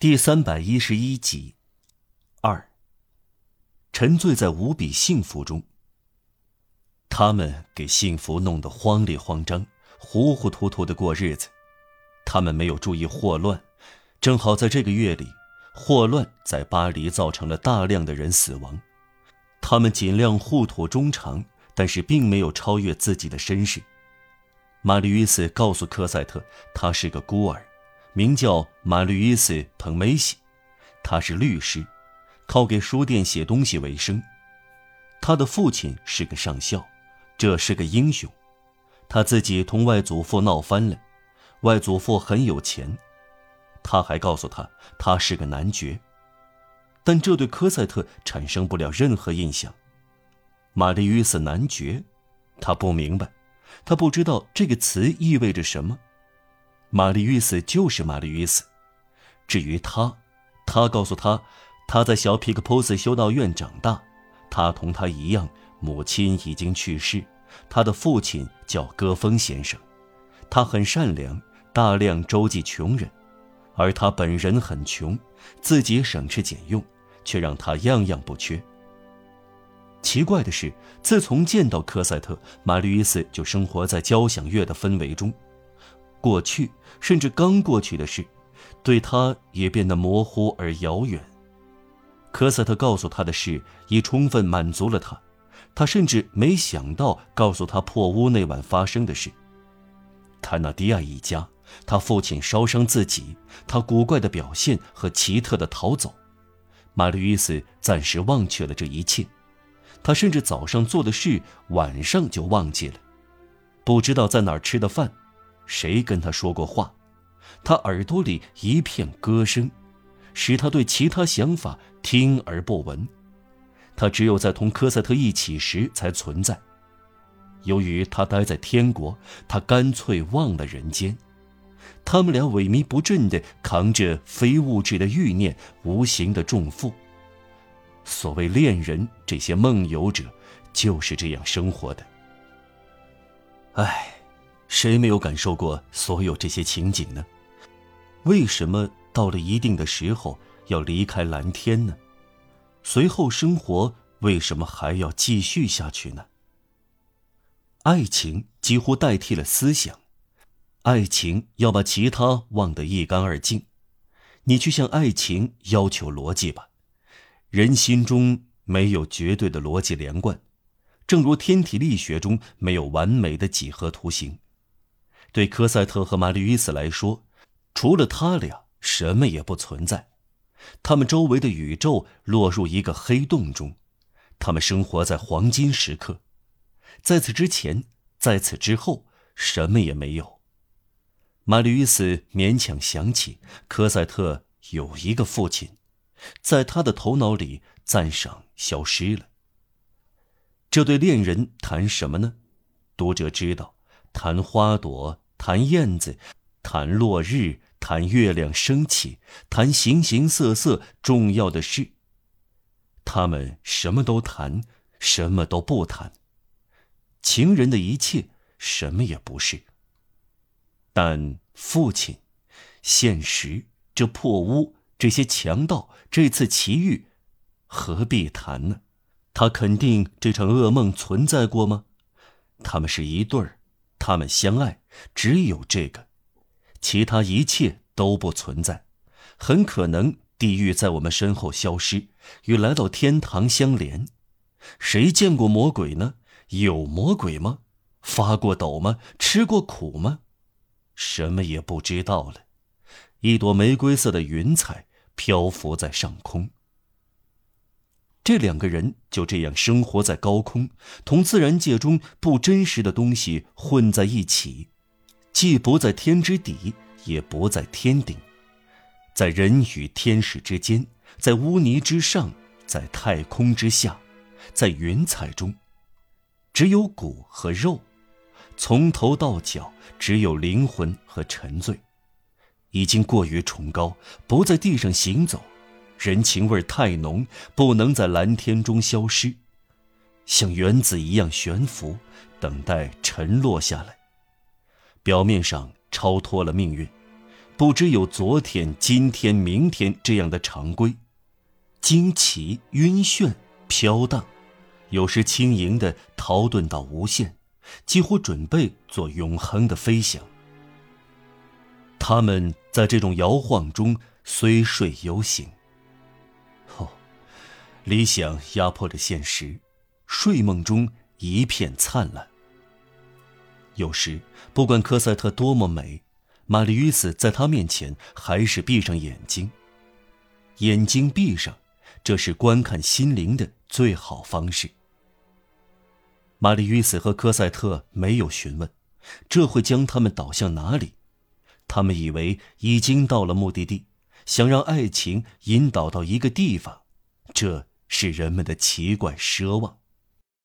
第三百一十一集，二。沉醉在无比幸福中。他们给幸福弄得慌里慌张、糊糊涂涂的过日子，他们没有注意霍乱，正好在这个月里，霍乱在巴黎造成了大量的人死亡。他们尽量护土衷肠，但是并没有超越自己的身世。玛丽·伊斯告诉科赛特，他是个孤儿。名叫马吕伊斯·彭梅西，他是律师，靠给书店写东西为生。他的父亲是个上校，这是个英雄。他自己同外祖父闹翻了，外祖父很有钱。他还告诉他，他是个男爵，但这对科赛特产生不了任何印象。玛丽·约斯男爵，他不明白，他不知道这个词意味着什么。玛丽·约斯就是玛丽·约斯。至于他，他告诉他，他在小皮克波斯修道院长大。他同他一样，母亲已经去世。他的父亲叫戈峰先生，他很善良，大量周济穷人，而他本人很穷，自己省吃俭用，却让他样样不缺。奇怪的是，自从见到科赛特，玛丽·约斯就生活在交响乐的氛围中。过去甚至刚过去的事，对他也变得模糊而遥远。科赛特告诉他的事已充分满足了他，他甚至没想到告诉他破屋那晚发生的事。坦纳迪亚一家，他父亲烧伤自己，他古怪的表现和奇特的逃走，玛丽·伊斯暂时忘却了这一切。他甚至早上做的事，晚上就忘记了，不知道在哪儿吃的饭。谁跟他说过话？他耳朵里一片歌声，使他对其他想法听而不闻。他只有在同科赛特一起时才存在。由于他待在天国，他干脆忘了人间。他们俩萎靡不振地扛着非物质的欲念，无形的重负。所谓恋人，这些梦游者就是这样生活的。唉。谁没有感受过所有这些情景呢？为什么到了一定的时候要离开蓝天呢？随后生活为什么还要继续下去呢？爱情几乎代替了思想，爱情要把其他忘得一干二净。你去向爱情要求逻辑吧，人心中没有绝对的逻辑连贯，正如天体力学中没有完美的几何图形。对科赛特和玛丽·伊斯来说，除了他俩，什么也不存在。他们周围的宇宙落入一个黑洞中，他们生活在黄金时刻。在此之前，在此之后，什么也没有。玛丽·伊斯勉强想起科赛特有一个父亲，在他的头脑里，赞赏消失了。这对恋人谈什么呢？读者知道。谈花朵，谈燕子，谈落日，谈月亮升起，谈形形色色重要的事。他们什么都谈，什么都不谈。情人的一切什么也不是。但父亲，现实，这破屋，这些强盗，这次奇遇，何必谈呢？他肯定这场噩梦存在过吗？他们是一对儿。他们相爱，只有这个，其他一切都不存在。很可能地狱在我们身后消失，与来到天堂相连。谁见过魔鬼呢？有魔鬼吗？发过抖吗？吃过苦吗？什么也不知道了。一朵玫瑰色的云彩漂浮在上空。这两个人就这样生活在高空，同自然界中不真实的东西混在一起，既不在天之底，也不在天顶，在人与天使之间，在污泥之上，在太空之下，在云彩中，只有骨和肉，从头到脚只有灵魂和沉醉，已经过于崇高，不在地上行走。人情味太浓，不能在蓝天中消失，像原子一样悬浮，等待沉落下来。表面上超脱了命运，不知有昨天、今天、明天这样的常规，惊奇、晕眩、飘荡，有时轻盈的逃遁到无限，几乎准备做永恒的飞翔。他们在这种摇晃中虽睡犹醒。理想压迫着现实，睡梦中一片灿烂。有时，不管科赛特多么美，玛丽与斯在他面前还是闭上眼睛。眼睛闭上，这是观看心灵的最好方式。玛丽与斯和科赛特没有询问，这会将他们导向哪里？他们以为已经到了目的地，想让爱情引导到一个地方，这是人们的奇怪奢望。